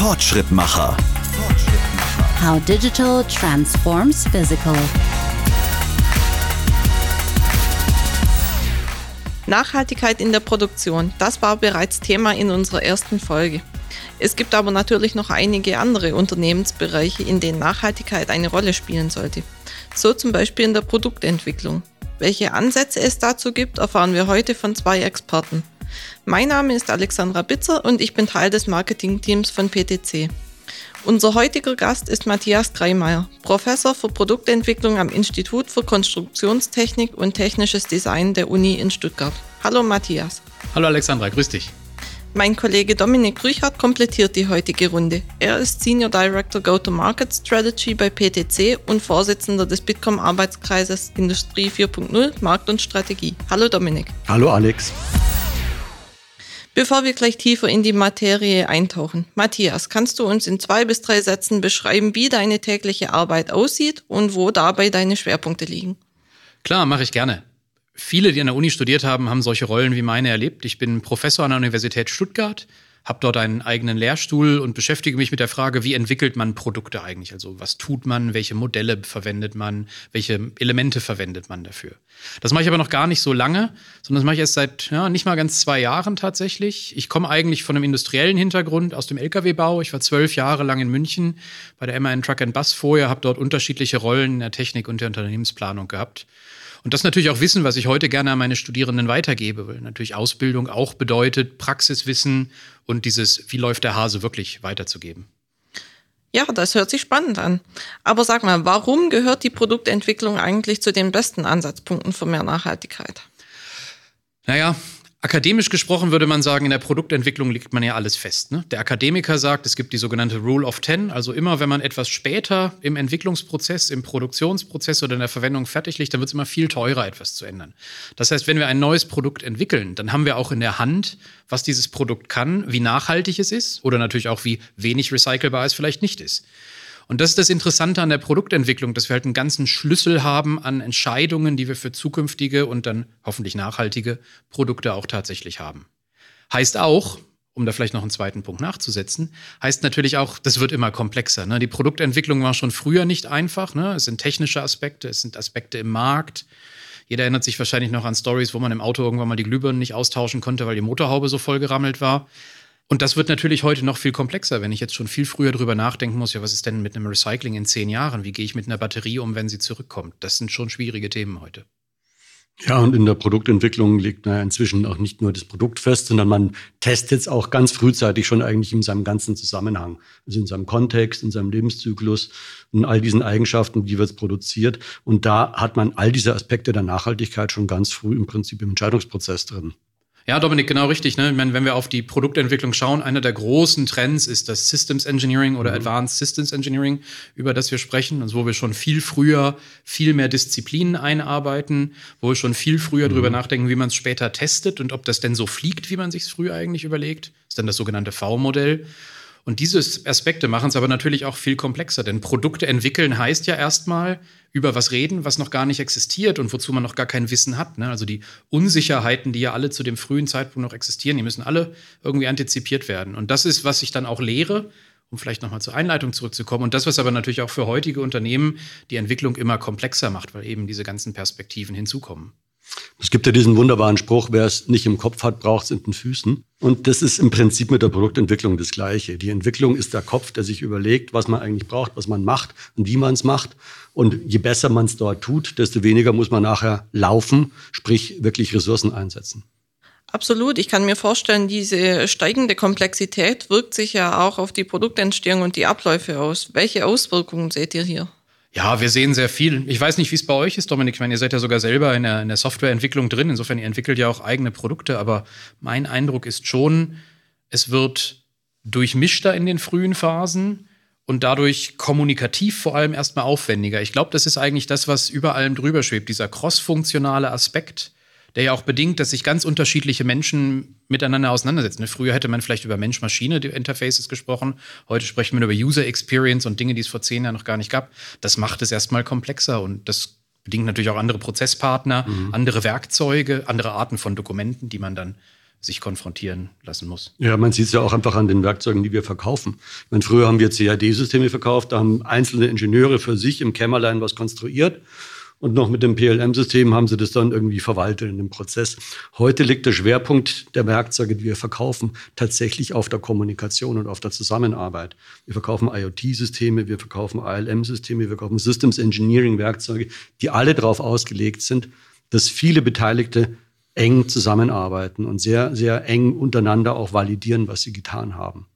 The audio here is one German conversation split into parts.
Fortschrittmacher. How digital transforms physical. Nachhaltigkeit in der Produktion, das war bereits Thema in unserer ersten Folge. Es gibt aber natürlich noch einige andere Unternehmensbereiche, in denen Nachhaltigkeit eine Rolle spielen sollte. So zum Beispiel in der Produktentwicklung. Welche Ansätze es dazu gibt, erfahren wir heute von zwei Experten. Mein Name ist Alexandra Bitzer und ich bin Teil des Marketingteams von PTC. Unser heutiger Gast ist Matthias Greimeier, Professor für Produktentwicklung am Institut für Konstruktionstechnik und Technisches Design der Uni in Stuttgart. Hallo Matthias. Hallo Alexandra, grüß dich. Mein Kollege Dominik Rüchert komplettiert die heutige Runde. Er ist Senior Director Go-to-Market Strategy bei PTC und Vorsitzender des Bitkom Arbeitskreises Industrie 4.0 Markt und Strategie. Hallo Dominik. Hallo Alex. Bevor wir gleich tiefer in die Materie eintauchen, Matthias, kannst du uns in zwei bis drei Sätzen beschreiben, wie deine tägliche Arbeit aussieht und wo dabei deine Schwerpunkte liegen? Klar, mache ich gerne. Viele, die an der Uni studiert haben, haben solche Rollen wie meine erlebt. Ich bin Professor an der Universität Stuttgart habe dort einen eigenen Lehrstuhl und beschäftige mich mit der Frage, wie entwickelt man Produkte eigentlich? Also was tut man, welche Modelle verwendet man, welche Elemente verwendet man dafür? Das mache ich aber noch gar nicht so lange, sondern das mache ich erst seit ja, nicht mal ganz zwei Jahren tatsächlich. Ich komme eigentlich von einem industriellen Hintergrund aus dem Lkw-Bau. Ich war zwölf Jahre lang in München bei der MAN Truck and Bus vorher, habe dort unterschiedliche Rollen in der Technik und der Unternehmensplanung gehabt. Und das natürlich auch Wissen, was ich heute gerne an meine Studierenden weitergebe, weil natürlich Ausbildung auch bedeutet, Praxiswissen und dieses, wie läuft der Hase wirklich weiterzugeben. Ja, das hört sich spannend an. Aber sag mal, warum gehört die Produktentwicklung eigentlich zu den besten Ansatzpunkten für mehr Nachhaltigkeit? Naja, Akademisch gesprochen würde man sagen, in der Produktentwicklung liegt man ja alles fest. Ne? Der Akademiker sagt, es gibt die sogenannte Rule of Ten. Also immer, wenn man etwas später im Entwicklungsprozess, im Produktionsprozess oder in der Verwendung fertig liegt, dann wird es immer viel teurer, etwas zu ändern. Das heißt, wenn wir ein neues Produkt entwickeln, dann haben wir auch in der Hand, was dieses Produkt kann, wie nachhaltig es ist oder natürlich auch, wie wenig recycelbar es vielleicht nicht ist. Und das ist das Interessante an der Produktentwicklung, dass wir halt einen ganzen Schlüssel haben an Entscheidungen, die wir für zukünftige und dann hoffentlich nachhaltige Produkte auch tatsächlich haben. Heißt auch, um da vielleicht noch einen zweiten Punkt nachzusetzen, heißt natürlich auch, das wird immer komplexer. Ne? Die Produktentwicklung war schon früher nicht einfach. Ne? Es sind technische Aspekte, es sind Aspekte im Markt. Jeder erinnert sich wahrscheinlich noch an Stories, wo man im Auto irgendwann mal die Glühbirnen nicht austauschen konnte, weil die Motorhaube so voll gerammelt war. Und das wird natürlich heute noch viel komplexer, wenn ich jetzt schon viel früher drüber nachdenken muss, ja, was ist denn mit einem Recycling in zehn Jahren? Wie gehe ich mit einer Batterie um, wenn sie zurückkommt? Das sind schon schwierige Themen heute. Ja, und in der Produktentwicklung liegt naja, inzwischen auch nicht nur das Produkt fest, sondern man testet es auch ganz frühzeitig schon eigentlich in seinem ganzen Zusammenhang. Also in seinem Kontext, in seinem Lebenszyklus, in all diesen Eigenschaften, wie wird es produziert. Und da hat man all diese Aspekte der Nachhaltigkeit schon ganz früh im Prinzip im Entscheidungsprozess drin. Ja, Dominik, genau richtig. Ne? Ich meine, wenn wir auf die Produktentwicklung schauen, einer der großen Trends ist das Systems Engineering oder mhm. Advanced Systems Engineering, über das wir sprechen, also wo wir schon viel früher viel mehr Disziplinen einarbeiten, wo wir schon viel früher mhm. drüber nachdenken, wie man es später testet und ob das denn so fliegt, wie man sich es früher eigentlich überlegt. Das ist dann das sogenannte V-Modell. Und diese Aspekte machen es aber natürlich auch viel komplexer, denn Produkte entwickeln heißt ja erstmal über was reden, was noch gar nicht existiert und wozu man noch gar kein Wissen hat. Ne? Also die Unsicherheiten, die ja alle zu dem frühen Zeitpunkt noch existieren, die müssen alle irgendwie antizipiert werden. Und das ist, was ich dann auch lehre, um vielleicht nochmal zur Einleitung zurückzukommen. Und das, was aber natürlich auch für heutige Unternehmen die Entwicklung immer komplexer macht, weil eben diese ganzen Perspektiven hinzukommen. Es gibt ja diesen wunderbaren Spruch, wer es nicht im Kopf hat, braucht es in den Füßen. Und das ist im Prinzip mit der Produktentwicklung das Gleiche. Die Entwicklung ist der Kopf, der sich überlegt, was man eigentlich braucht, was man macht und wie man es macht. Und je besser man es dort tut, desto weniger muss man nachher laufen, sprich wirklich Ressourcen einsetzen. Absolut. Ich kann mir vorstellen, diese steigende Komplexität wirkt sich ja auch auf die Produktentstehung und die Abläufe aus. Welche Auswirkungen seht ihr hier? Ja, wir sehen sehr viel. Ich weiß nicht, wie es bei euch ist, Dominik. Ich meine, ihr seid ja sogar selber in der, in der Softwareentwicklung drin. Insofern, ihr entwickelt ja auch eigene Produkte. Aber mein Eindruck ist schon, es wird durchmischter in den frühen Phasen und dadurch kommunikativ vor allem erstmal aufwendiger. Ich glaube, das ist eigentlich das, was über allem drüber schwebt, dieser cross-funktionale Aspekt der ja auch bedingt, dass sich ganz unterschiedliche Menschen miteinander auseinandersetzen. Früher hätte man vielleicht über Mensch-Maschine-Interfaces gesprochen, heute sprechen wir über User Experience und Dinge, die es vor zehn Jahren noch gar nicht gab. Das macht es erstmal komplexer und das bedingt natürlich auch andere Prozesspartner, mhm. andere Werkzeuge, andere Arten von Dokumenten, die man dann sich konfrontieren lassen muss. Ja, man sieht es ja auch einfach an den Werkzeugen, die wir verkaufen. Ich meine, früher haben wir CAD-Systeme verkauft, da haben einzelne Ingenieure für sich im Kämmerlein was konstruiert. Und noch mit dem PLM-System haben sie das dann irgendwie verwaltet in dem Prozess. Heute liegt der Schwerpunkt der Werkzeuge, die wir verkaufen, tatsächlich auf der Kommunikation und auf der Zusammenarbeit. Wir verkaufen IoT-Systeme, wir verkaufen ALM-Systeme, wir verkaufen Systems Engineering-Werkzeuge, die alle darauf ausgelegt sind, dass viele Beteiligte eng zusammenarbeiten und sehr, sehr eng untereinander auch validieren, was sie getan haben.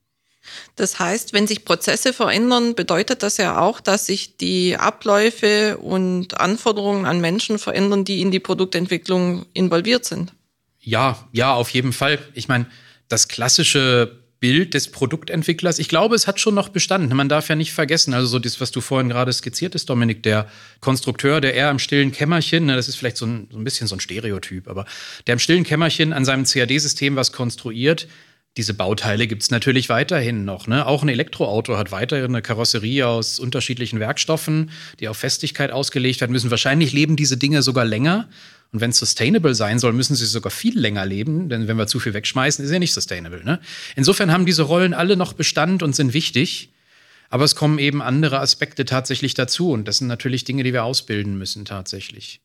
Das heißt, wenn sich Prozesse verändern, bedeutet das ja auch, dass sich die Abläufe und Anforderungen an Menschen verändern, die in die Produktentwicklung involviert sind. Ja, ja, auf jeden Fall. Ich meine, das klassische Bild des Produktentwicklers, ich glaube, es hat schon noch bestanden. Man darf ja nicht vergessen, also so das, was du vorhin gerade skizziert hast, Dominik, der Konstrukteur, der eher im stillen Kämmerchen, das ist vielleicht so ein, so ein bisschen so ein Stereotyp, aber der im stillen Kämmerchen an seinem CAD-System was konstruiert, diese Bauteile gibt es natürlich weiterhin noch. Ne? Auch ein Elektroauto hat weiterhin eine Karosserie aus unterschiedlichen Werkstoffen, die auf Festigkeit ausgelegt werden müssen. Wahrscheinlich leben diese Dinge sogar länger. Und wenn es sustainable sein soll, müssen sie sogar viel länger leben. Denn wenn wir zu viel wegschmeißen, ist ja nicht sustainable. Ne? Insofern haben diese Rollen alle noch Bestand und sind wichtig. Aber es kommen eben andere Aspekte tatsächlich dazu. Und das sind natürlich Dinge, die wir ausbilden müssen tatsächlich.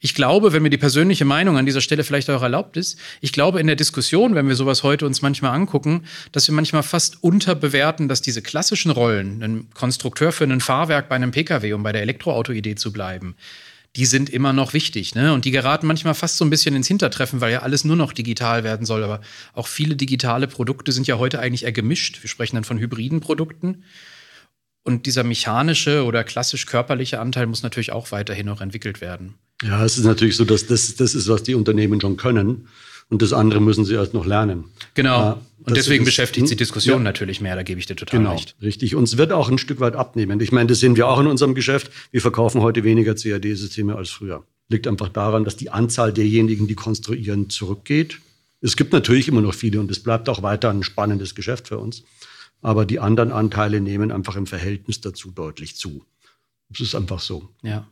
Ich glaube, wenn mir die persönliche Meinung an dieser Stelle vielleicht auch erlaubt ist, ich glaube in der Diskussion, wenn wir sowas heute uns manchmal angucken, dass wir manchmal fast unterbewerten, dass diese klassischen Rollen, ein Konstrukteur für ein Fahrwerk bei einem Pkw, um bei der Elektroauto-Idee zu bleiben, die sind immer noch wichtig. Ne? Und die geraten manchmal fast so ein bisschen ins Hintertreffen, weil ja alles nur noch digital werden soll. Aber auch viele digitale Produkte sind ja heute eigentlich eher gemischt. Wir sprechen dann von hybriden Produkten. Und dieser mechanische oder klassisch körperliche Anteil muss natürlich auch weiterhin noch entwickelt werden. Ja, es ist natürlich so, dass das, das ist, was die Unternehmen schon können. Und das andere müssen sie erst noch lernen. Genau. Ja, und deswegen ist, beschäftigt sie Diskussion ja. natürlich mehr, da gebe ich dir total genau, recht. Richtig. Und es wird auch ein Stück weit abnehmen. Ich meine, das sehen wir auch in unserem Geschäft. Wir verkaufen heute weniger CAD-Systeme als früher. Liegt einfach daran, dass die Anzahl derjenigen, die konstruieren, zurückgeht. Es gibt natürlich immer noch viele und es bleibt auch weiter ein spannendes Geschäft für uns. Aber die anderen Anteile nehmen einfach im Verhältnis dazu deutlich zu. Das ist einfach so. Ja.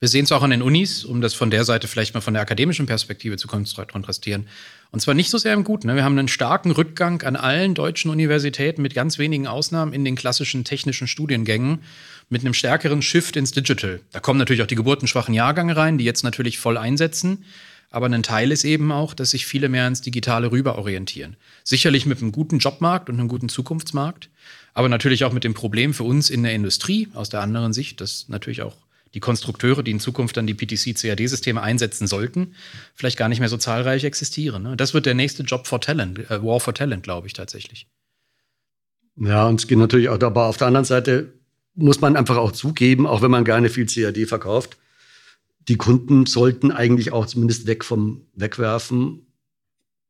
Wir sehen es auch an den Unis, um das von der Seite vielleicht mal von der akademischen Perspektive zu kontrastieren. Und zwar nicht so sehr im Guten. Ne? Wir haben einen starken Rückgang an allen deutschen Universitäten mit ganz wenigen Ausnahmen in den klassischen technischen Studiengängen mit einem stärkeren Shift ins Digital. Da kommen natürlich auch die geburtenschwachen Jahrgänge rein, die jetzt natürlich voll einsetzen. Aber ein Teil ist eben auch, dass sich viele mehr ins Digitale rüber orientieren. Sicherlich mit einem guten Jobmarkt und einem guten Zukunftsmarkt, aber natürlich auch mit dem Problem für uns in der Industrie aus der anderen Sicht, dass natürlich auch die Konstrukteure, die in Zukunft dann die PTC-CAD-Systeme einsetzen sollten, vielleicht gar nicht mehr so zahlreich existieren. Ne? Das wird der nächste Job for Talent, äh, War for Talent, glaube ich tatsächlich. Ja, und es geht natürlich auch, aber auf der anderen Seite muss man einfach auch zugeben, auch wenn man gerne viel CAD verkauft, die Kunden sollten eigentlich auch zumindest weg vom Wegwerfen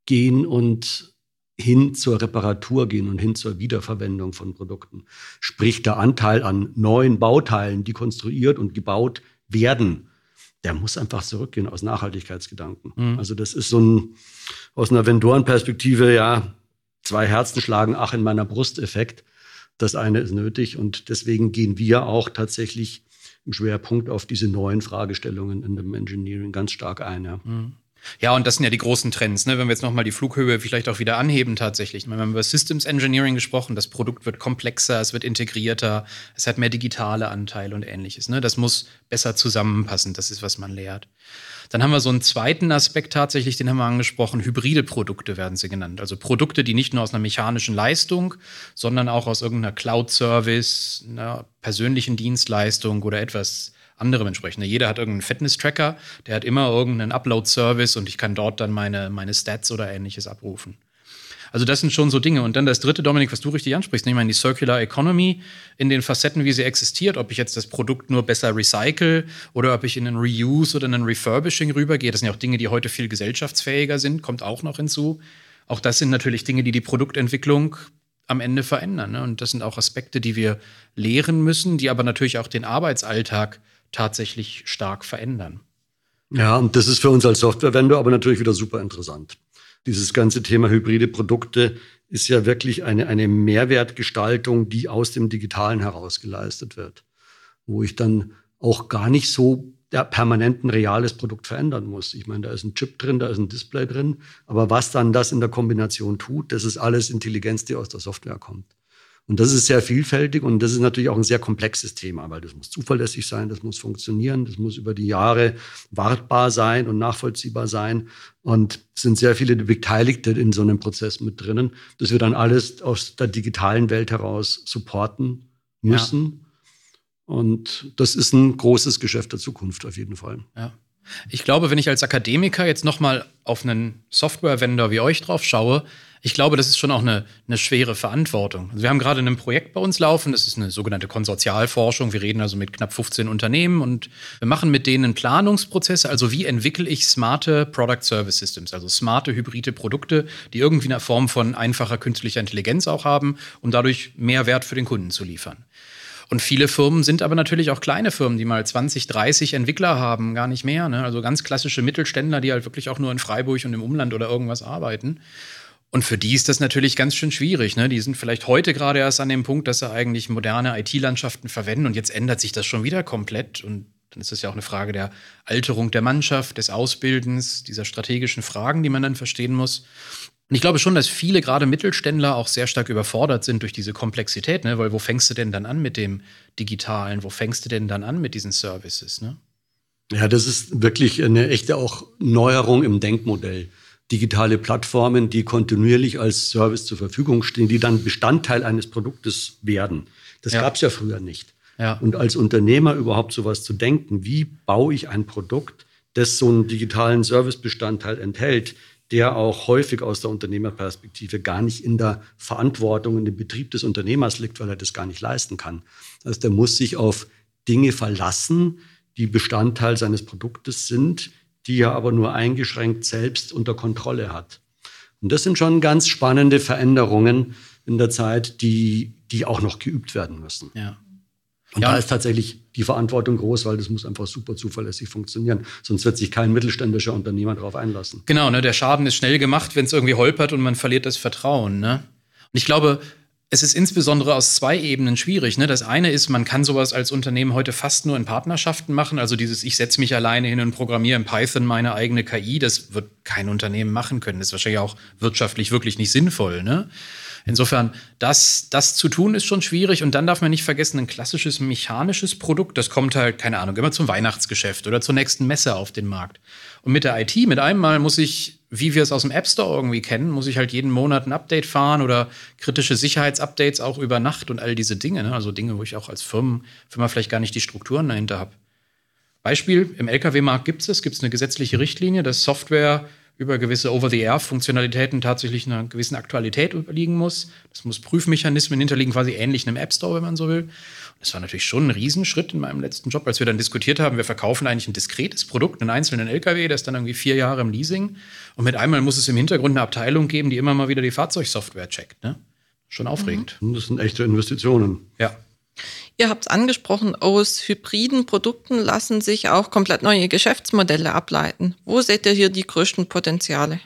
gehen und hin zur Reparatur gehen und hin zur Wiederverwendung von Produkten. Sprich, der Anteil an neuen Bauteilen, die konstruiert und gebaut werden, der muss einfach zurückgehen aus Nachhaltigkeitsgedanken. Mhm. Also das ist so ein, aus einer Vendorenperspektive, ja, zwei Herzen schlagen, ach, in meiner Brust-Effekt. Das eine ist nötig und deswegen gehen wir auch tatsächlich im Schwerpunkt auf diese neuen Fragestellungen in dem Engineering ganz stark ein. Ja. Mhm. Ja, und das sind ja die großen Trends, ne? wenn wir jetzt nochmal die Flughöhe vielleicht auch wieder anheben tatsächlich. Wir haben über Systems Engineering gesprochen, das Produkt wird komplexer, es wird integrierter, es hat mehr digitale Anteile und ähnliches. Ne? Das muss besser zusammenpassen, das ist, was man lehrt. Dann haben wir so einen zweiten Aspekt tatsächlich, den haben wir angesprochen, hybride Produkte werden sie genannt. Also Produkte, die nicht nur aus einer mechanischen Leistung, sondern auch aus irgendeiner Cloud-Service, einer persönlichen Dienstleistung oder etwas anderem entsprechen. Jeder hat irgendeinen Fitness-Tracker, der hat immer irgendeinen Upload-Service und ich kann dort dann meine, meine Stats oder ähnliches abrufen. Also das sind schon so Dinge. Und dann das dritte, Dominik, was du richtig ansprichst, ich meine die Circular Economy in den Facetten, wie sie existiert, ob ich jetzt das Produkt nur besser recycle oder ob ich in einen Reuse oder einen Refurbishing rübergehe. Das sind ja auch Dinge, die heute viel gesellschaftsfähiger sind, kommt auch noch hinzu. Auch das sind natürlich Dinge, die die Produktentwicklung am Ende verändern. Ne? Und das sind auch Aspekte, die wir lehren müssen, die aber natürlich auch den Arbeitsalltag tatsächlich stark verändern. Ja, und das ist für uns als Software-Vendor aber natürlich wieder super interessant. Dieses ganze Thema hybride Produkte ist ja wirklich eine, eine Mehrwertgestaltung, die aus dem Digitalen heraus geleistet wird. Wo ich dann auch gar nicht so permanent ein reales Produkt verändern muss. Ich meine, da ist ein Chip drin, da ist ein Display drin, aber was dann das in der Kombination tut, das ist alles Intelligenz, die aus der Software kommt. Und das ist sehr vielfältig und das ist natürlich auch ein sehr komplexes Thema, weil das muss zuverlässig sein, das muss funktionieren, das muss über die Jahre wartbar sein und nachvollziehbar sein. Und es sind sehr viele Beteiligte in so einem Prozess mit drinnen, dass wir dann alles aus der digitalen Welt heraus supporten müssen. Ja. Und das ist ein großes Geschäft der Zukunft auf jeden Fall. Ja. Ich glaube, wenn ich als Akademiker jetzt nochmal auf einen Software-Vendor wie euch drauf schaue, ich glaube, das ist schon auch eine, eine schwere Verantwortung. Also wir haben gerade ein Projekt bei uns laufen, das ist eine sogenannte Konsortialforschung. Wir reden also mit knapp 15 Unternehmen und wir machen mit denen Planungsprozesse. Also wie entwickle ich smarte Product Service Systems, also smarte hybride Produkte, die irgendwie eine Form von einfacher künstlicher Intelligenz auch haben, um dadurch mehr Wert für den Kunden zu liefern. Und viele Firmen sind aber natürlich auch kleine Firmen, die mal 20, 30 Entwickler haben, gar nicht mehr. Ne? Also ganz klassische Mittelständler, die halt wirklich auch nur in Freiburg und im Umland oder irgendwas arbeiten. Und für die ist das natürlich ganz schön schwierig. Ne? Die sind vielleicht heute gerade erst an dem Punkt, dass sie eigentlich moderne IT-Landschaften verwenden und jetzt ändert sich das schon wieder komplett. Und dann ist es ja auch eine Frage der Alterung der Mannschaft, des Ausbildens, dieser strategischen Fragen, die man dann verstehen muss. Und ich glaube schon, dass viele gerade Mittelständler auch sehr stark überfordert sind durch diese Komplexität, ne? weil wo fängst du denn dann an mit dem Digitalen? Wo fängst du denn dann an mit diesen Services? Ne? Ja, das ist wirklich eine echte auch Neuerung im Denkmodell digitale Plattformen, die kontinuierlich als Service zur Verfügung stehen, die dann Bestandteil eines Produktes werden. Das ja. gab es ja früher nicht. Ja. Und als Unternehmer überhaupt sowas zu denken, wie baue ich ein Produkt, das so einen digitalen Servicebestandteil enthält, der auch häufig aus der Unternehmerperspektive gar nicht in der Verantwortung in dem Betrieb des Unternehmers liegt, weil er das gar nicht leisten kann. Also der muss sich auf Dinge verlassen, die Bestandteil seines Produktes sind, die er aber nur eingeschränkt selbst unter Kontrolle hat. Und das sind schon ganz spannende Veränderungen in der Zeit, die, die auch noch geübt werden müssen. Ja. Und ja. da ist tatsächlich die Verantwortung groß, weil das muss einfach super zuverlässig funktionieren. Sonst wird sich kein mittelständischer Unternehmer darauf einlassen. Genau, ne, der Schaden ist schnell gemacht, wenn es irgendwie holpert und man verliert das Vertrauen. Ne? Und ich glaube, es ist insbesondere aus zwei Ebenen schwierig. Ne? Das eine ist, man kann sowas als Unternehmen heute fast nur in Partnerschaften machen. Also dieses, ich setze mich alleine hin und programmiere in Python meine eigene KI, das wird kein Unternehmen machen können. Das ist wahrscheinlich auch wirtschaftlich wirklich nicht sinnvoll. Ne? Insofern, das, das zu tun ist schon schwierig. Und dann darf man nicht vergessen, ein klassisches mechanisches Produkt, das kommt halt, keine Ahnung, immer zum Weihnachtsgeschäft oder zur nächsten Messe auf den Markt. Und mit der IT, mit einem Mal muss ich, wie wir es aus dem App Store irgendwie kennen, muss ich halt jeden Monat ein Update fahren oder kritische Sicherheitsupdates auch über Nacht und all diese Dinge. Ne? Also Dinge, wo ich auch als Firmen, Firma vielleicht gar nicht die Strukturen dahinter habe. Beispiel, im Lkw-Markt gibt es gibt es eine gesetzliche Richtlinie, dass Software über gewisse Over-the-Air-Funktionalitäten tatsächlich einer gewissen Aktualität überliegen muss. Das muss Prüfmechanismen hinterliegen, quasi ähnlich einem App Store, wenn man so will. Das war natürlich schon ein Riesenschritt in meinem letzten Job, als wir dann diskutiert haben, wir verkaufen eigentlich ein diskretes Produkt, einen einzelnen LKW, der ist dann irgendwie vier Jahre im Leasing. Und mit einmal muss es im Hintergrund eine Abteilung geben, die immer mal wieder die Fahrzeugsoftware checkt. Ne? Schon aufregend. Mhm. Das sind echte Investitionen. Ja. Ihr habt es angesprochen, aus hybriden Produkten lassen sich auch komplett neue Geschäftsmodelle ableiten. Wo seht ihr hier die größten Potenziale?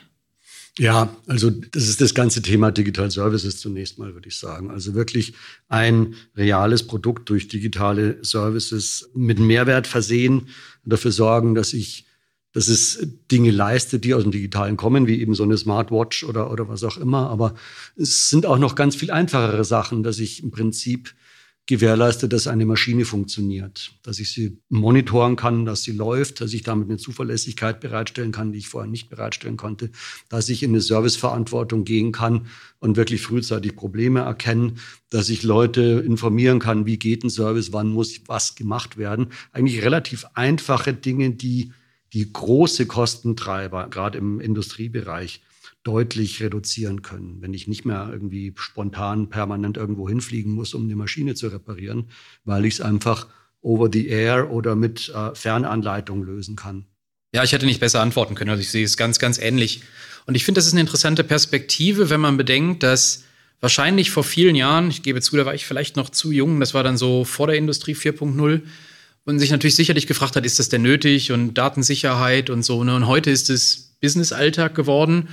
Ja, also das ist das ganze Thema Digital Services zunächst mal, würde ich sagen. Also wirklich ein reales Produkt durch digitale Services mit Mehrwert versehen, dafür sorgen, dass ich dass es Dinge leistet, die aus dem Digitalen kommen, wie eben so eine Smartwatch oder, oder was auch immer. Aber es sind auch noch ganz viel einfachere Sachen, dass ich im Prinzip gewährleistet, dass eine Maschine funktioniert, dass ich sie monitoren kann, dass sie läuft, dass ich damit eine Zuverlässigkeit bereitstellen kann, die ich vorher nicht bereitstellen konnte, dass ich in eine Serviceverantwortung gehen kann und wirklich frühzeitig Probleme erkennen, dass ich Leute informieren kann, wie geht ein Service, wann muss was gemacht werden. Eigentlich relativ einfache Dinge, die die große Kostentreiber, gerade im Industriebereich, deutlich reduzieren können. Wenn ich nicht mehr irgendwie spontan permanent irgendwo hinfliegen muss, um eine Maschine zu reparieren, weil ich es einfach over the air oder mit äh, Fernanleitung lösen kann. Ja, ich hätte nicht besser antworten können. Also ich sehe es ganz, ganz ähnlich. Und ich finde, das ist eine interessante Perspektive, wenn man bedenkt, dass wahrscheinlich vor vielen Jahren, ich gebe zu, da war ich vielleicht noch zu jung, das war dann so vor der Industrie 4.0, und sich natürlich sicherlich gefragt hat, ist das denn nötig und Datensicherheit und so. Ne? Und heute ist es Business-Alltag geworden.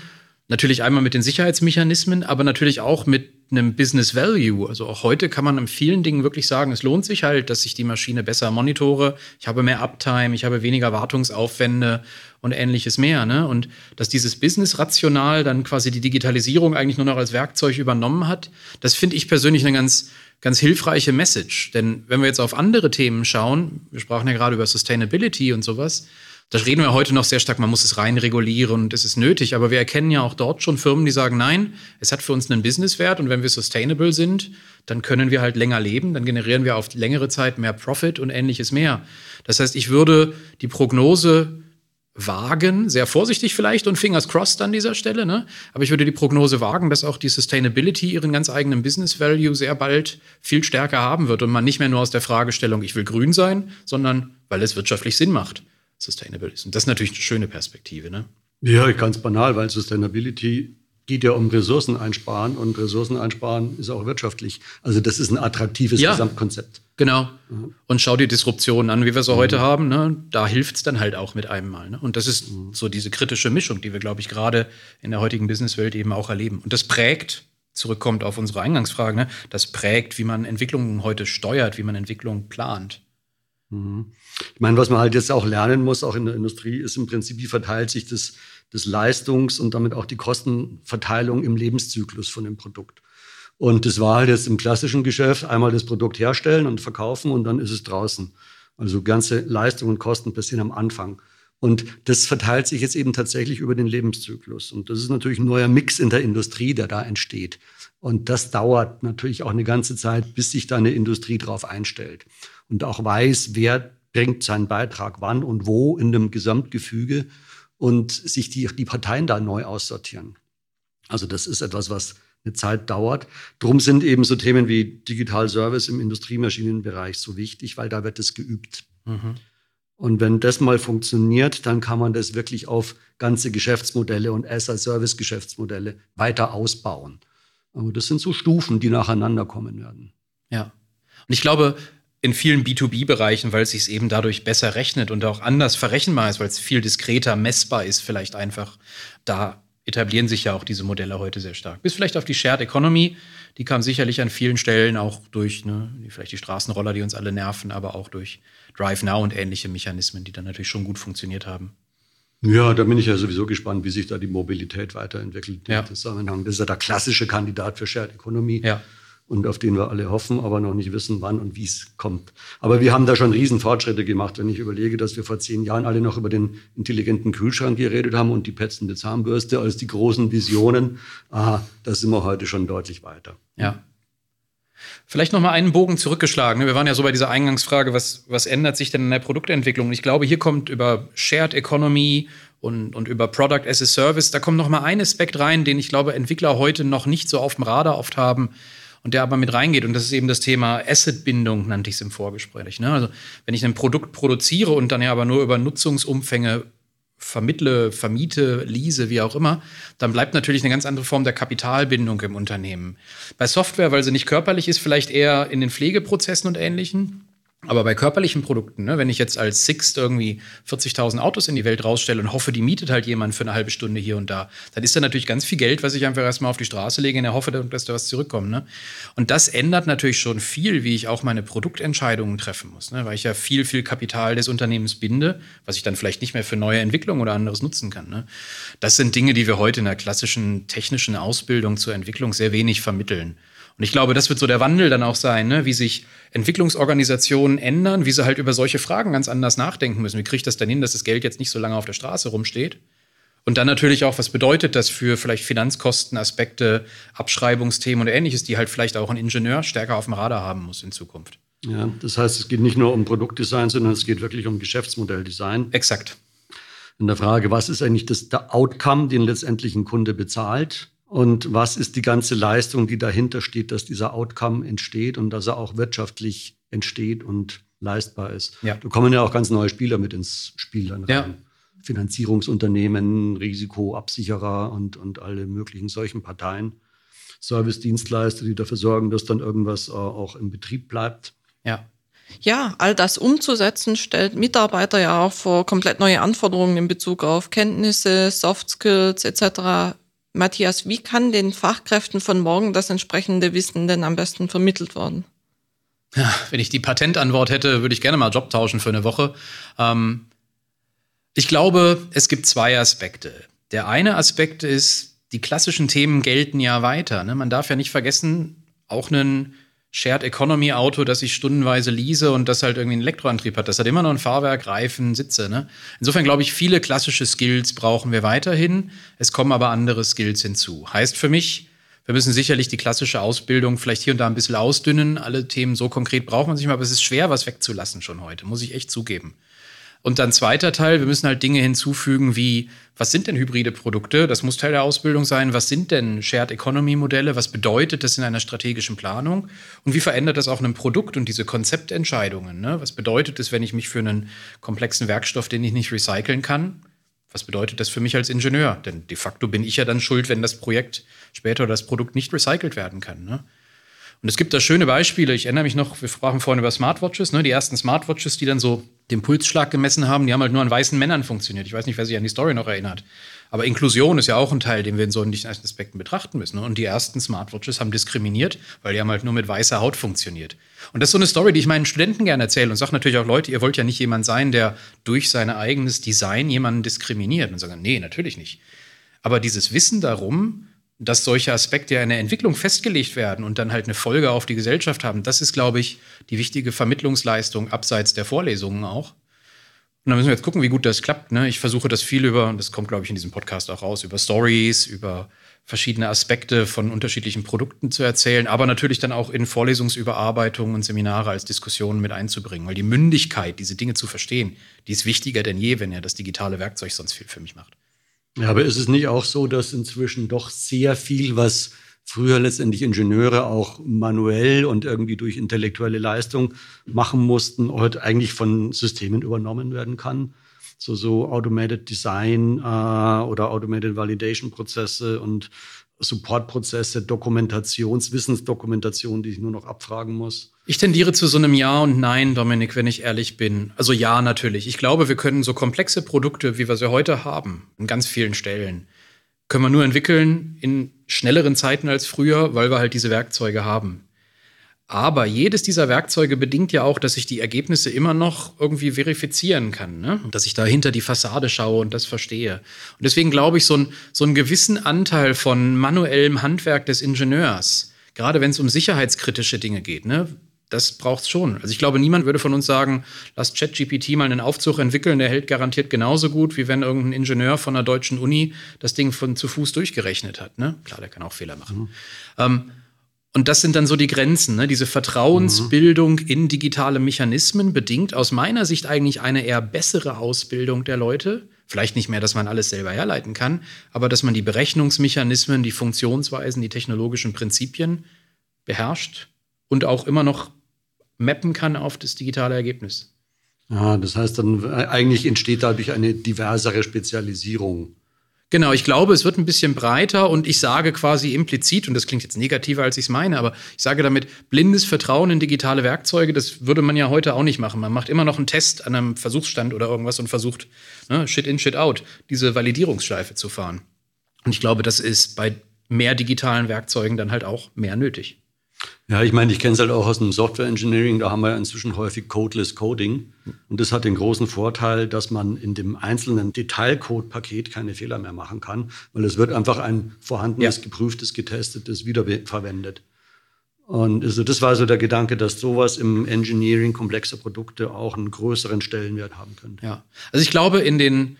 Natürlich einmal mit den Sicherheitsmechanismen, aber natürlich auch mit einem Business Value. Also auch heute kann man in vielen Dingen wirklich sagen, es lohnt sich halt, dass ich die Maschine besser monitore. Ich habe mehr Uptime, ich habe weniger Wartungsaufwände und ähnliches mehr. Ne? Und dass dieses Business-Rational dann quasi die Digitalisierung eigentlich nur noch als Werkzeug übernommen hat, das finde ich persönlich eine ganz, ganz hilfreiche Message. Denn wenn wir jetzt auf andere Themen schauen, wir sprachen ja gerade über Sustainability und sowas, da reden wir heute noch sehr stark, man muss es rein regulieren und es ist nötig. Aber wir erkennen ja auch dort schon Firmen, die sagen, nein, es hat für uns einen Businesswert und wenn wir sustainable sind, dann können wir halt länger leben, dann generieren wir auf längere Zeit mehr Profit und ähnliches mehr. Das heißt, ich würde die Prognose wagen, sehr vorsichtig vielleicht und fingers crossed an dieser Stelle, ne? aber ich würde die Prognose wagen, dass auch die Sustainability ihren ganz eigenen Business Value sehr bald viel stärker haben wird und man nicht mehr nur aus der Fragestellung, ich will grün sein, sondern weil es wirtschaftlich Sinn macht sustainable ist. Und das ist natürlich eine schöne Perspektive. Ne? Ja, ganz banal, weil Sustainability geht ja um Ressourcen einsparen und Ressourcen einsparen ist auch wirtschaftlich. Also das ist ein attraktives ja, Gesamtkonzept. Genau. Mhm. Und schau dir Disruptionen an, wie wir sie mhm. heute haben. Ne? Da hilft es dann halt auch mit einem Mal. Ne? Und das ist mhm. so diese kritische Mischung, die wir, glaube ich, gerade in der heutigen Businesswelt eben auch erleben. Und das prägt, zurückkommt auf unsere Eingangsfrage, ne? das prägt, wie man Entwicklungen heute steuert, wie man Entwicklungen plant. Mhm. Ich meine, was man halt jetzt auch lernen muss, auch in der Industrie, ist im Prinzip, wie verteilt sich das, das Leistungs- und damit auch die Kostenverteilung im Lebenszyklus von dem Produkt. Und das war halt jetzt im klassischen Geschäft einmal das Produkt herstellen und verkaufen und dann ist es draußen. Also ganze Leistung und Kosten passieren am Anfang. Und das verteilt sich jetzt eben tatsächlich über den Lebenszyklus. Und das ist natürlich ein neuer Mix in der Industrie, der da entsteht. Und das dauert natürlich auch eine ganze Zeit, bis sich da eine Industrie drauf einstellt und auch weiß, wer bringt seinen Beitrag wann und wo in dem Gesamtgefüge und sich die, die Parteien da neu aussortieren. Also das ist etwas, was eine Zeit dauert. Drum sind eben so Themen wie Digital Service im Industriemaschinenbereich so wichtig, weil da wird es geübt. Mhm. Und wenn das mal funktioniert, dann kann man das wirklich auf ganze Geschäftsmodelle und as-a-Service-Geschäftsmodelle weiter ausbauen. Aber das sind so Stufen, die nacheinander kommen werden. Ja. Und ich glaube, in vielen B2B-Bereichen, weil es sich eben dadurch besser rechnet und auch anders verrechenbar ist, weil es viel diskreter messbar ist, vielleicht einfach. Da etablieren sich ja auch diese Modelle heute sehr stark. Bis vielleicht auf die Shared Economy, die kam sicherlich an vielen Stellen auch durch, ne, vielleicht die Straßenroller, die uns alle nerven, aber auch durch Drive Now und ähnliche Mechanismen, die dann natürlich schon gut funktioniert haben. Ja, da bin ich ja sowieso gespannt, wie sich da die Mobilität weiterentwickelt ja. im Zusammenhang. Das ist ja der klassische Kandidat für Shared Economy. Ja und auf den wir alle hoffen, aber noch nicht wissen, wann und wie es kommt. Aber wir haben da schon Riesenfortschritte gemacht, wenn ich überlege, dass wir vor zehn Jahren alle noch über den intelligenten Kühlschrank geredet haben und die petzende Zahnbürste als die großen Visionen. Aha, da sind wir heute schon deutlich weiter. Ja. Vielleicht noch mal einen Bogen zurückgeschlagen. Wir waren ja so bei dieser Eingangsfrage, was, was ändert sich denn in der Produktentwicklung? Und ich glaube, hier kommt über Shared Economy und, und über Product as a Service, da kommt noch mal ein Aspekt rein, den ich glaube, Entwickler heute noch nicht so auf dem Radar oft haben und der aber mit reingeht. Und das ist eben das Thema Asset-Bindung, nannte ich es im Vorgespräch. Ne? Also wenn ich ein Produkt produziere und dann ja aber nur über Nutzungsumfänge vermittle, vermiete, lease, wie auch immer, dann bleibt natürlich eine ganz andere Form der Kapitalbindung im Unternehmen. Bei Software, weil sie nicht körperlich ist, vielleicht eher in den Pflegeprozessen und Ähnlichen. Aber bei körperlichen Produkten, ne, wenn ich jetzt als Sixt irgendwie 40.000 Autos in die Welt rausstelle und hoffe, die mietet halt jemand für eine halbe Stunde hier und da, dann ist da natürlich ganz viel Geld, was ich einfach erstmal auf die Straße lege und er hoffe, dass da was zurückkommt. Ne? Und das ändert natürlich schon viel, wie ich auch meine Produktentscheidungen treffen muss, ne? weil ich ja viel, viel Kapital des Unternehmens binde, was ich dann vielleicht nicht mehr für neue Entwicklungen oder anderes nutzen kann. Ne? Das sind Dinge, die wir heute in der klassischen technischen Ausbildung zur Entwicklung sehr wenig vermitteln. Und ich glaube, das wird so der Wandel dann auch sein, ne? wie sich Entwicklungsorganisationen ändern, wie sie halt über solche Fragen ganz anders nachdenken müssen. Wie kriege ich das denn hin, dass das Geld jetzt nicht so lange auf der Straße rumsteht? Und dann natürlich auch, was bedeutet das für vielleicht Finanzkostenaspekte, Abschreibungsthemen und ähnliches, die halt vielleicht auch ein Ingenieur stärker auf dem Radar haben muss in Zukunft. Ja, das heißt, es geht nicht nur um Produktdesign, sondern es geht wirklich um Geschäftsmodelldesign. Exakt. In der Frage, was ist eigentlich das, der Outcome, den letztendlich ein Kunde bezahlt? Und was ist die ganze Leistung, die dahinter steht, dass dieser Outcome entsteht und dass er auch wirtschaftlich entsteht und leistbar ist? Ja. Da kommen ja auch ganz neue Spieler mit ins Spiel dann rein. Ja. Finanzierungsunternehmen, Risikoabsicherer und, und alle möglichen solchen Parteien. Service-Dienstleister, die dafür sorgen, dass dann irgendwas äh, auch im Betrieb bleibt. Ja. Ja, all das umzusetzen, stellt Mitarbeiter ja auch vor komplett neue Anforderungen in Bezug auf Kenntnisse, Soft Skills etc Matthias, wie kann den Fachkräften von morgen das entsprechende Wissen denn am besten vermittelt werden? Ja, wenn ich die Patentantwort hätte, würde ich gerne mal Job tauschen für eine Woche. Ähm, ich glaube, es gibt zwei Aspekte. Der eine Aspekt ist, die klassischen Themen gelten ja weiter. Ne? Man darf ja nicht vergessen, auch ein Shared Economy Auto, das ich stundenweise lease und das halt irgendwie einen Elektroantrieb hat. Das hat immer noch ein Fahrwerk, Reifen, Sitze. Ne? Insofern glaube ich, viele klassische Skills brauchen wir weiterhin. Es kommen aber andere Skills hinzu. Heißt für mich, wir müssen sicherlich die klassische Ausbildung vielleicht hier und da ein bisschen ausdünnen. Alle Themen so konkret braucht man sich mal, aber es ist schwer, was wegzulassen schon heute, muss ich echt zugeben. Und dann zweiter Teil, wir müssen halt Dinge hinzufügen wie, was sind denn hybride Produkte? Das muss Teil der Ausbildung sein. Was sind denn Shared Economy Modelle? Was bedeutet das in einer strategischen Planung? Und wie verändert das auch ein Produkt und diese Konzeptentscheidungen? Ne? Was bedeutet es, wenn ich mich für einen komplexen Werkstoff, den ich nicht recyceln kann? Was bedeutet das für mich als Ingenieur? Denn de facto bin ich ja dann schuld, wenn das Projekt später oder das Produkt nicht recycelt werden kann. Ne? Und es gibt da schöne Beispiele. Ich erinnere mich noch, wir sprachen vorhin über Smartwatches, ne? die ersten Smartwatches, die dann so den Pulsschlag gemessen haben, die haben halt nur an weißen Männern funktioniert. Ich weiß nicht, wer sich an die Story noch erinnert. Aber Inklusion ist ja auch ein Teil, den wir in solchen Aspekten betrachten müssen. Ne? Und die ersten Smartwatches haben diskriminiert, weil die haben halt nur mit weißer Haut funktioniert. Und das ist so eine Story, die ich meinen Studenten gerne erzähle und sage natürlich auch, Leute, ihr wollt ja nicht jemand sein, der durch sein eigenes Design jemanden diskriminiert. Und sagen, nee, natürlich nicht. Aber dieses Wissen darum, dass solche Aspekte ja in der Entwicklung festgelegt werden und dann halt eine Folge auf die Gesellschaft haben, das ist, glaube ich, die wichtige Vermittlungsleistung abseits der Vorlesungen auch. Und dann müssen wir jetzt gucken, wie gut das klappt. Ne? Ich versuche das viel über, und das kommt, glaube ich, in diesem Podcast auch raus, über Stories, über verschiedene Aspekte von unterschiedlichen Produkten zu erzählen, aber natürlich dann auch in Vorlesungsüberarbeitungen und Seminare als Diskussionen mit einzubringen, weil die Mündigkeit, diese Dinge zu verstehen, die ist wichtiger denn je, wenn ja das digitale Werkzeug sonst viel für mich macht. Ja, aber ist es nicht auch so, dass inzwischen doch sehr viel, was früher letztendlich Ingenieure auch manuell und irgendwie durch intellektuelle Leistung machen mussten, heute eigentlich von Systemen übernommen werden kann? So, so Automated Design äh, oder Automated Validation Prozesse und Supportprozesse, Dokumentations-, Wissensdokumentation, die ich nur noch abfragen muss? Ich tendiere zu so einem Ja und Nein, Dominik, wenn ich ehrlich bin. Also ja, natürlich. Ich glaube, wir können so komplexe Produkte, wie wir sie heute haben, in ganz vielen Stellen, können wir nur entwickeln in schnelleren Zeiten als früher, weil wir halt diese Werkzeuge haben. Aber jedes dieser Werkzeuge bedingt ja auch, dass ich die Ergebnisse immer noch irgendwie verifizieren kann. Ne? Dass ich da hinter die Fassade schaue und das verstehe. Und deswegen glaube ich, so, ein, so einen gewissen Anteil von manuellem Handwerk des Ingenieurs, gerade wenn es um sicherheitskritische Dinge geht, ne? das braucht es schon. Also ich glaube, niemand würde von uns sagen, lass ChatGPT mal einen Aufzug entwickeln, der hält garantiert genauso gut, wie wenn irgendein Ingenieur von einer deutschen Uni das Ding von zu Fuß durchgerechnet hat. Ne? Klar, der kann auch Fehler machen. Mhm. Ähm, und das sind dann so die Grenzen, ne? diese Vertrauensbildung mhm. in digitale Mechanismen bedingt aus meiner Sicht eigentlich eine eher bessere Ausbildung der Leute. Vielleicht nicht mehr, dass man alles selber herleiten kann, aber dass man die Berechnungsmechanismen, die Funktionsweisen, die technologischen Prinzipien beherrscht und auch immer noch mappen kann auf das digitale Ergebnis. Ja, das heißt dann, eigentlich entsteht dadurch eine diversere Spezialisierung. Genau, ich glaube, es wird ein bisschen breiter und ich sage quasi implizit, und das klingt jetzt negativer, als ich es meine, aber ich sage damit, blindes Vertrauen in digitale Werkzeuge, das würde man ja heute auch nicht machen. Man macht immer noch einen Test an einem Versuchsstand oder irgendwas und versucht, ne, Shit in, Shit out, diese Validierungsschleife zu fahren. Und ich glaube, das ist bei mehr digitalen Werkzeugen dann halt auch mehr nötig. Ja, ich meine, ich kenne es halt auch aus dem Software Engineering, da haben wir inzwischen häufig Codeless Coding. Und das hat den großen Vorteil, dass man in dem einzelnen Detailcode-Paket keine Fehler mehr machen kann, weil es wird einfach ein vorhandenes, ja. geprüftes, getestetes wiederverwendet. Und also das war so der Gedanke, dass sowas im Engineering komplexer Produkte auch einen größeren Stellenwert haben könnte. Ja, also ich glaube, in den,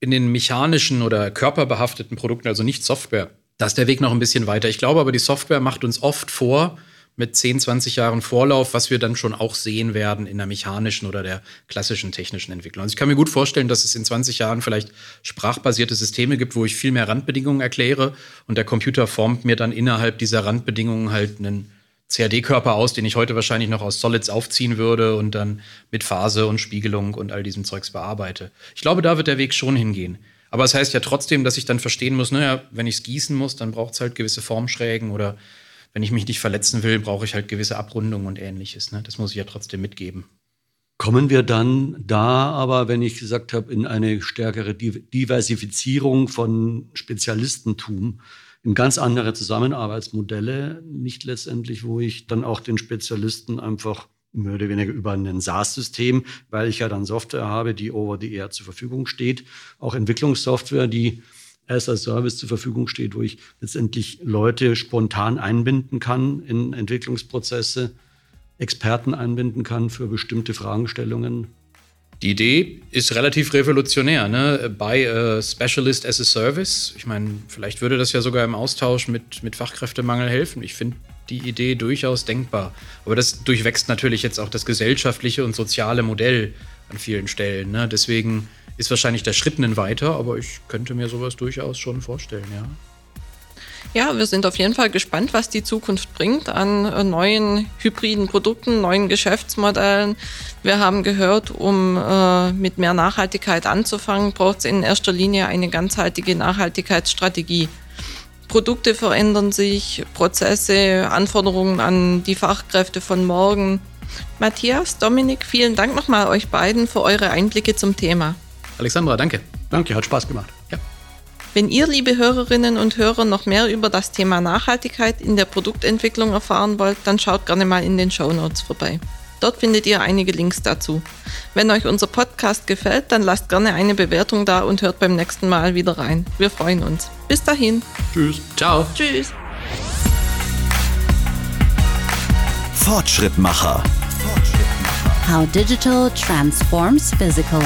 in den mechanischen oder körperbehafteten Produkten, also nicht Software, da ist der Weg noch ein bisschen weiter. Ich glaube aber, die Software macht uns oft vor, mit 10, 20 Jahren Vorlauf, was wir dann schon auch sehen werden in der mechanischen oder der klassischen technischen Entwicklung. Also ich kann mir gut vorstellen, dass es in 20 Jahren vielleicht sprachbasierte Systeme gibt, wo ich viel mehr Randbedingungen erkläre und der Computer formt mir dann innerhalb dieser Randbedingungen halt einen CAD-Körper aus, den ich heute wahrscheinlich noch aus Solids aufziehen würde und dann mit Phase und Spiegelung und all diesem Zeugs bearbeite. Ich glaube, da wird der Weg schon hingehen. Aber es das heißt ja trotzdem, dass ich dann verstehen muss, naja, wenn ich es gießen muss, dann braucht es halt gewisse Formschrägen oder wenn ich mich nicht verletzen will, brauche ich halt gewisse Abrundungen und ähnliches. Ne? Das muss ich ja trotzdem mitgeben. kommen wir dann da aber, wenn ich gesagt habe, in eine stärkere Diversifizierung von Spezialistentum, in ganz andere Zusammenarbeitsmodelle, nicht letztendlich, wo ich dann auch den Spezialisten einfach mehr oder weniger über ein SaaS-System, weil ich ja dann Software habe, die over the air zur Verfügung steht, auch Entwicklungssoftware, die as a Service zur Verfügung steht, wo ich letztendlich Leute spontan einbinden kann in Entwicklungsprozesse, Experten einbinden kann für bestimmte Fragestellungen. Die Idee ist relativ revolutionär, ne? By a Specialist as a Service. Ich meine, vielleicht würde das ja sogar im Austausch mit, mit Fachkräftemangel helfen. Ich finde die Idee durchaus denkbar. Aber das durchwächst natürlich jetzt auch das gesellschaftliche und soziale Modell an vielen Stellen. Ne? Deswegen ist wahrscheinlich der Schritt ein weiter, aber ich könnte mir sowas durchaus schon vorstellen, ja. Ja, wir sind auf jeden Fall gespannt, was die Zukunft bringt an äh, neuen hybriden Produkten, neuen Geschäftsmodellen. Wir haben gehört, um äh, mit mehr Nachhaltigkeit anzufangen, braucht es in erster Linie eine ganzheitliche Nachhaltigkeitsstrategie. Produkte verändern sich, Prozesse, Anforderungen an die Fachkräfte von morgen. Matthias, Dominik, vielen Dank nochmal euch beiden für eure Einblicke zum Thema. Alexandra, danke. Danke, hat Spaß gemacht. Ja. Wenn ihr, liebe Hörerinnen und Hörer, noch mehr über das Thema Nachhaltigkeit in der Produktentwicklung erfahren wollt, dann schaut gerne mal in den Show Notes vorbei. Dort findet ihr einige Links dazu. Wenn euch unser Podcast gefällt, dann lasst gerne eine Bewertung da und hört beim nächsten Mal wieder rein. Wir freuen uns. Bis dahin. Tschüss. Ciao. Tschüss. Fortschrittmacher. How digital transforms physical.